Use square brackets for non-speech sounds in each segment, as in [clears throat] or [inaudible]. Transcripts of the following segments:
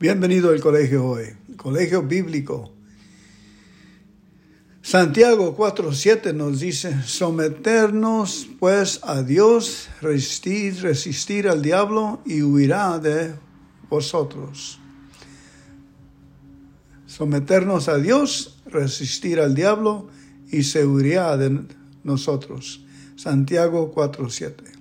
Bienvenido al colegio hoy, colegio bíblico. Santiago 4.7 nos dice, someternos pues a Dios, resistir, al diablo y huirá de vosotros. Someternos a Dios, resistir al diablo y se huirá de nosotros. Santiago 4.7.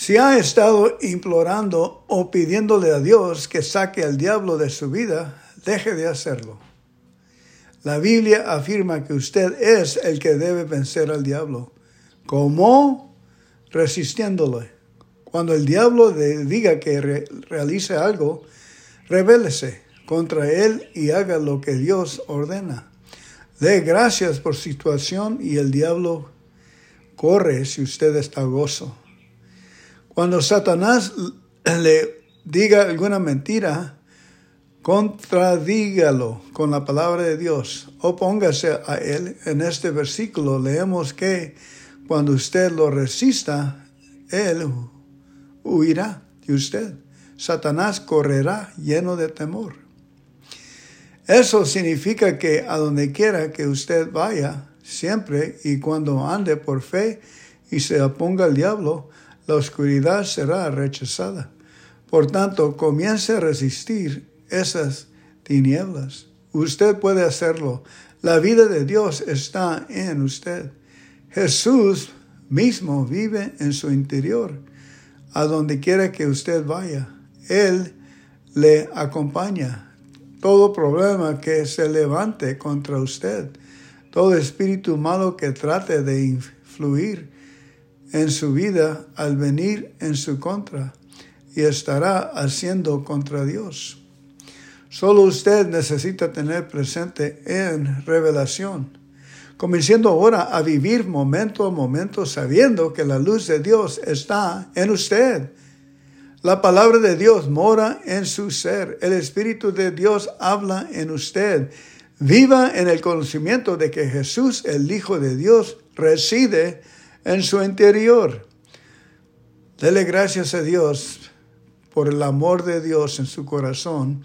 Si ha estado implorando o pidiéndole a Dios que saque al diablo de su vida, deje de hacerlo. La Biblia afirma que usted es el que debe vencer al diablo. ¿Cómo? Resistiéndole. Cuando el diablo le diga que realice algo, rebélese contra él y haga lo que Dios ordena. Dé gracias por situación y el diablo corre si usted está gozo. Cuando Satanás le diga alguna mentira, contradígalo con la palabra de Dios. Opóngase a él. En este versículo leemos que cuando usted lo resista, él huirá de usted. Satanás correrá lleno de temor. Eso significa que a donde quiera que usted vaya, siempre y cuando ande por fe y se oponga al diablo, la oscuridad será rechazada. Por tanto, comience a resistir esas tinieblas. Usted puede hacerlo. La vida de Dios está en usted. Jesús mismo vive en su interior. A donde quiera que usted vaya, Él le acompaña. Todo problema que se levante contra usted, todo espíritu malo que trate de influir en su vida al venir en su contra y estará haciendo contra Dios. Solo usted necesita tener presente en revelación, comenzando ahora a vivir momento a momento sabiendo que la luz de Dios está en usted. La palabra de Dios mora en su ser. El Espíritu de Dios habla en usted. Viva en el conocimiento de que Jesús, el Hijo de Dios, reside en su interior. Dele gracias a Dios por el amor de Dios en su corazón.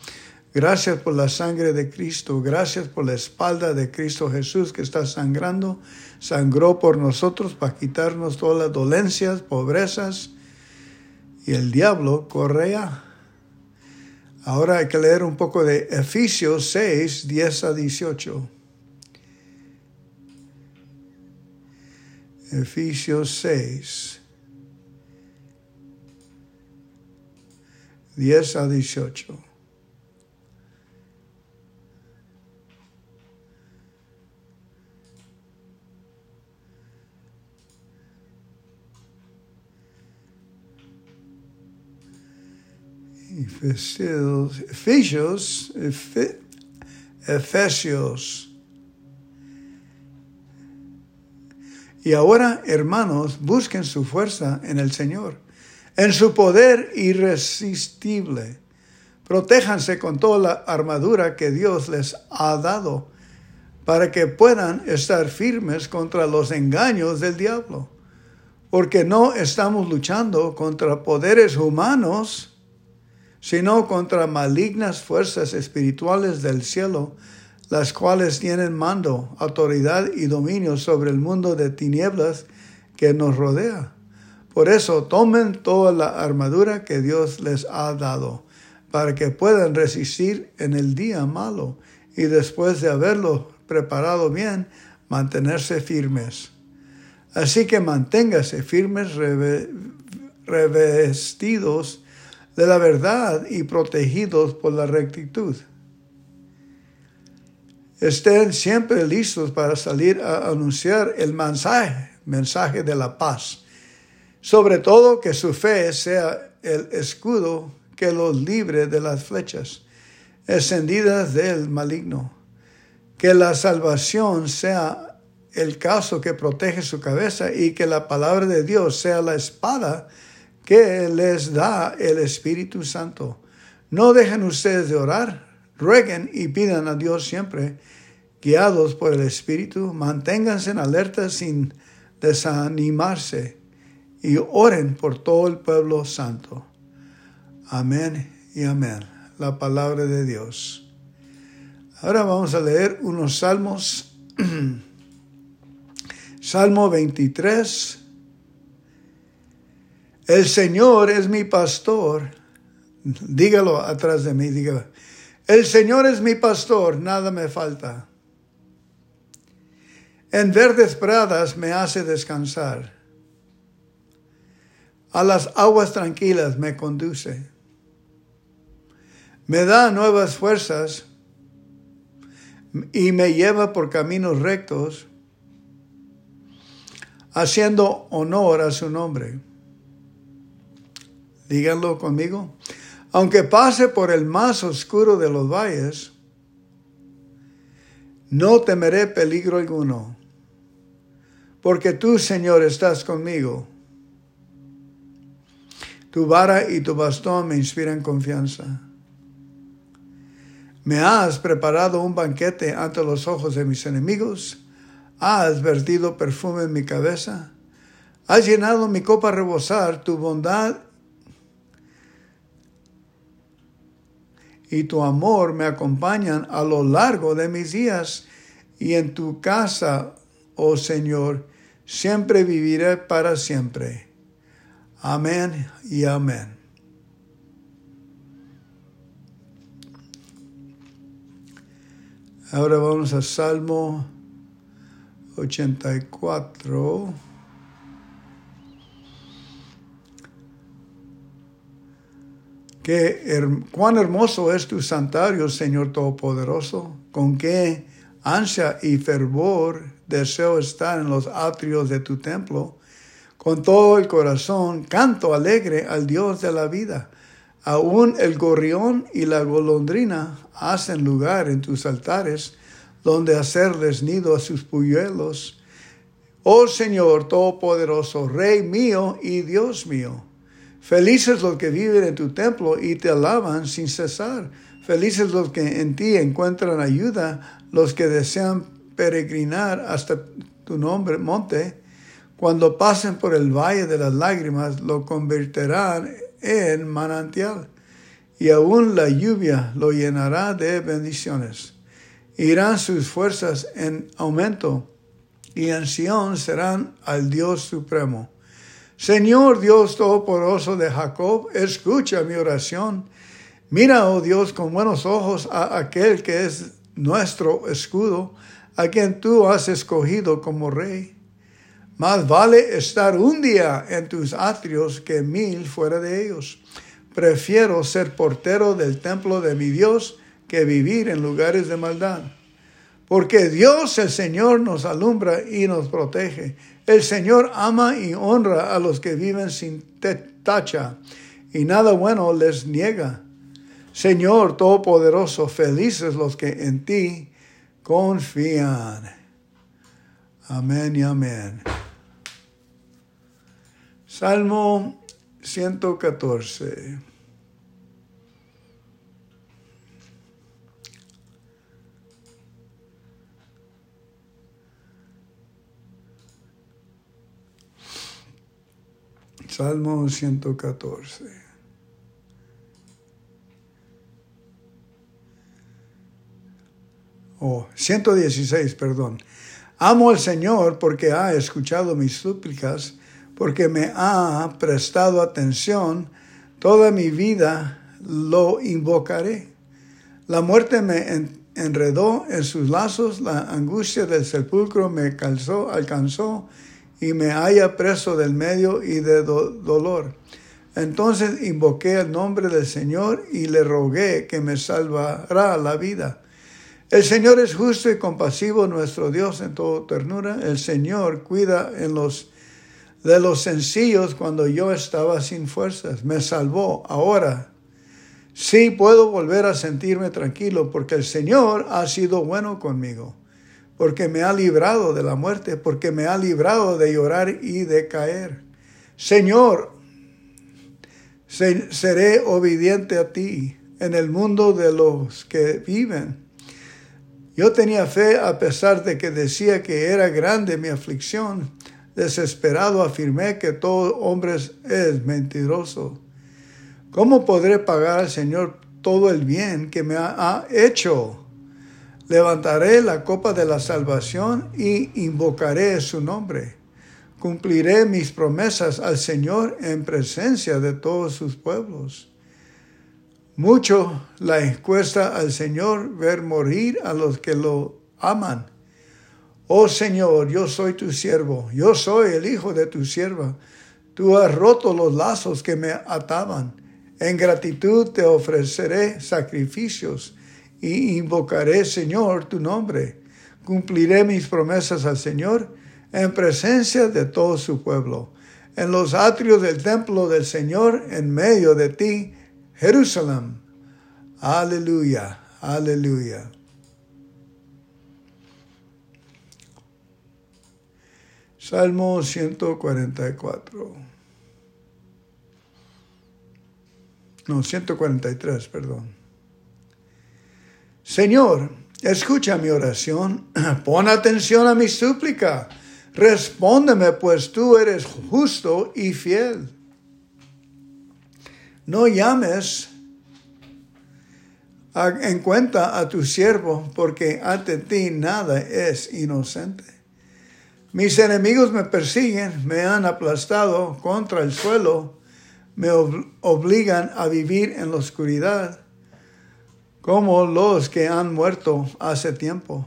Gracias por la sangre de Cristo. Gracias por la espalda de Cristo Jesús que está sangrando. Sangró por nosotros para quitarnos todas las dolencias, pobrezas. Y el diablo correa. Ahora hay que leer un poco de Efesios 6, 10 a 18. Efesios 6, 10 a 18. Efesios, Efesios, Efesios Y ahora, hermanos, busquen su fuerza en el Señor, en su poder irresistible. Protéjanse con toda la armadura que Dios les ha dado para que puedan estar firmes contra los engaños del diablo. Porque no estamos luchando contra poderes humanos, sino contra malignas fuerzas espirituales del cielo las cuales tienen mando, autoridad y dominio sobre el mundo de tinieblas que nos rodea. Por eso tomen toda la armadura que Dios les ha dado, para que puedan resistir en el día malo y después de haberlo preparado bien, mantenerse firmes. Así que manténgase firmes revestidos de la verdad y protegidos por la rectitud. Estén siempre listos para salir a anunciar el mensaje, mensaje de la paz. Sobre todo que su fe sea el escudo que los libre de las flechas encendidas del maligno. Que la salvación sea el caso que protege su cabeza y que la palabra de Dios sea la espada que les da el Espíritu Santo. No dejen ustedes de orar, rueguen y pidan a Dios siempre guiados por el Espíritu, manténganse en alerta sin desanimarse y oren por todo el pueblo santo. Amén y amén. la palabra de Dios. Ahora vamos a leer unos salmos. [clears throat] Salmo 23. El Señor es mi pastor. Dígalo atrás de mí, dígalo. El Señor es mi pastor, nada me falta. En verdes pradas me hace descansar. A las aguas tranquilas me conduce. Me da nuevas fuerzas y me lleva por caminos rectos, haciendo honor a su nombre. Díganlo conmigo. Aunque pase por el más oscuro de los valles, no temeré peligro alguno, porque tú, Señor, estás conmigo. Tu vara y tu bastón me inspiran confianza. Me has preparado un banquete ante los ojos de mis enemigos, has vertido perfume en mi cabeza, has llenado mi copa a rebosar, tu bondad y tu amor me acompañan a lo largo de mis días, y en tu casa, oh Señor, siempre viviré para siempre. Amén y amén. Ahora vamos a Salmo 84. Cuán hermoso es tu santuario, Señor Todopoderoso, con qué ansia y fervor deseo estar en los atrios de tu templo. Con todo el corazón canto alegre al Dios de la vida. Aún el gorrión y la golondrina hacen lugar en tus altares, donde hacerles nido a sus polluelos. Oh Señor Todopoderoso, Rey mío y Dios mío Felices los que viven en tu templo y te alaban sin cesar. Felices los que en ti encuentran ayuda, los que desean peregrinar hasta tu nombre, monte. Cuando pasen por el valle de las lágrimas, lo convertirán en manantial. Y aún la lluvia lo llenará de bendiciones. Irán sus fuerzas en aumento, y en Sion serán al Dios supremo. Señor Dios Todopoderoso de Jacob, escucha mi oración. Mira, oh Dios, con buenos ojos a aquel que es nuestro escudo, a quien tú has escogido como rey. Más vale estar un día en tus atrios que mil fuera de ellos. Prefiero ser portero del templo de mi Dios que vivir en lugares de maldad. Porque Dios el Señor nos alumbra y nos protege. El Señor ama y honra a los que viven sin tacha y nada bueno les niega. Señor Todopoderoso, felices los que en ti confían. Amén y amén. Salmo 114. Salmo 114. Oh, 116, perdón. Amo al Señor porque ha escuchado mis súplicas, porque me ha prestado atención. Toda mi vida lo invocaré. La muerte me enredó en sus lazos, la angustia del sepulcro me calzó, alcanzó y me haya preso del medio y de dolor. Entonces invoqué el nombre del Señor y le rogué que me salvará la vida. El Señor es justo y compasivo, nuestro Dios en toda ternura. El Señor cuida en los de los sencillos cuando yo estaba sin fuerzas. Me salvó. Ahora sí puedo volver a sentirme tranquilo porque el Señor ha sido bueno conmigo porque me ha librado de la muerte, porque me ha librado de llorar y de caer. Señor, seré obediente a ti en el mundo de los que viven. Yo tenía fe a pesar de que decía que era grande mi aflicción. Desesperado afirmé que todo hombre es mentiroso. ¿Cómo podré pagar al Señor todo el bien que me ha hecho. Levantaré la copa de la salvación y invocaré su nombre. Cumpliré mis promesas al Señor en presencia de todos sus pueblos. Mucho la encuesta al Señor ver morir a los que lo aman. Oh Señor, yo soy tu siervo, yo soy el hijo de tu sierva. Tú has roto los lazos que me ataban. En gratitud te ofreceré sacrificios y invocaré, Señor, tu nombre. Cumpliré mis promesas al Señor en presencia de todo su pueblo. En los atrios del templo del Señor, en medio de ti, Jerusalén. Aleluya, aleluya. Salmo 144. No, 143, perdón. Señor, escucha mi oración, [clears throat] pon atención a mi súplica, respóndeme pues tú eres justo y fiel. No llames en cuenta a tu siervo, porque ante ti nada es inocente. Mis enemigos me persiguen, me han aplastado contra el suelo, me obligan a vivir en la oscuridad como los que han muerto hace tiempo.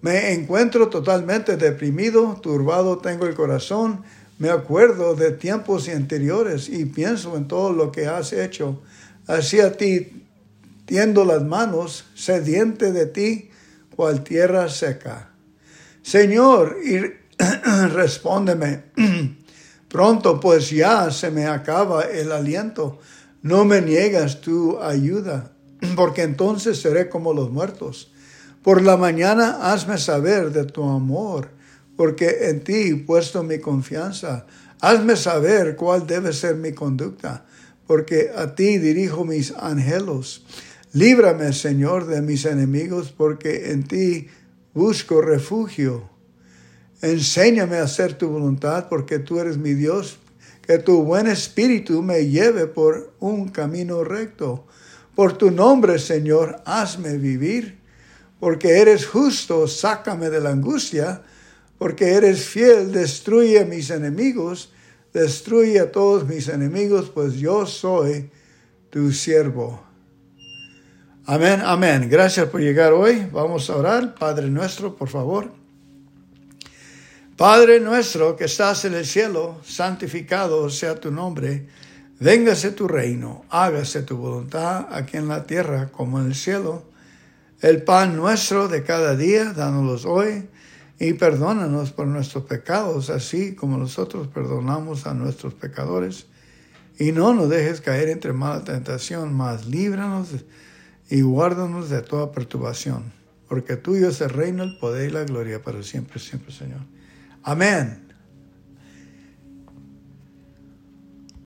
Me encuentro totalmente deprimido, turbado tengo el corazón, me acuerdo de tiempos anteriores y pienso en todo lo que has hecho. Hacia ti tiendo las manos, sediente de ti, cual tierra seca. Señor, y [clears throat] respóndeme. [clears throat] Pronto, pues ya se me acaba el aliento. No me niegas tu ayuda [clears throat] porque entonces seré como los muertos. Por la mañana hazme saber de tu amor, porque en ti he puesto mi confianza. Hazme saber cuál debe ser mi conducta, porque a ti dirijo mis anhelos. Líbrame, Señor, de mis enemigos, porque en ti busco refugio. Enséñame a hacer tu voluntad, porque tú eres mi Dios. Que tu buen espíritu me lleve por un camino recto por tu nombre, Señor, hazme vivir, porque eres justo, sácame de la angustia, porque eres fiel, destruye a mis enemigos, destruye a todos mis enemigos, pues yo soy tu siervo. Amén, amén. Gracias por llegar hoy. Vamos a orar. Padre nuestro, por favor. Padre nuestro que estás en el cielo, santificado sea tu nombre. Véngase tu reino, hágase tu voluntad aquí en la tierra como en el cielo. El pan nuestro de cada día, dánoslos hoy, y perdónanos por nuestros pecados, así como nosotros perdonamos a nuestros pecadores. Y no nos dejes caer entre mala tentación, mas líbranos y guárdanos de toda perturbación, porque tuyo es el reino, el poder y la gloria para siempre, siempre, Señor. Amén.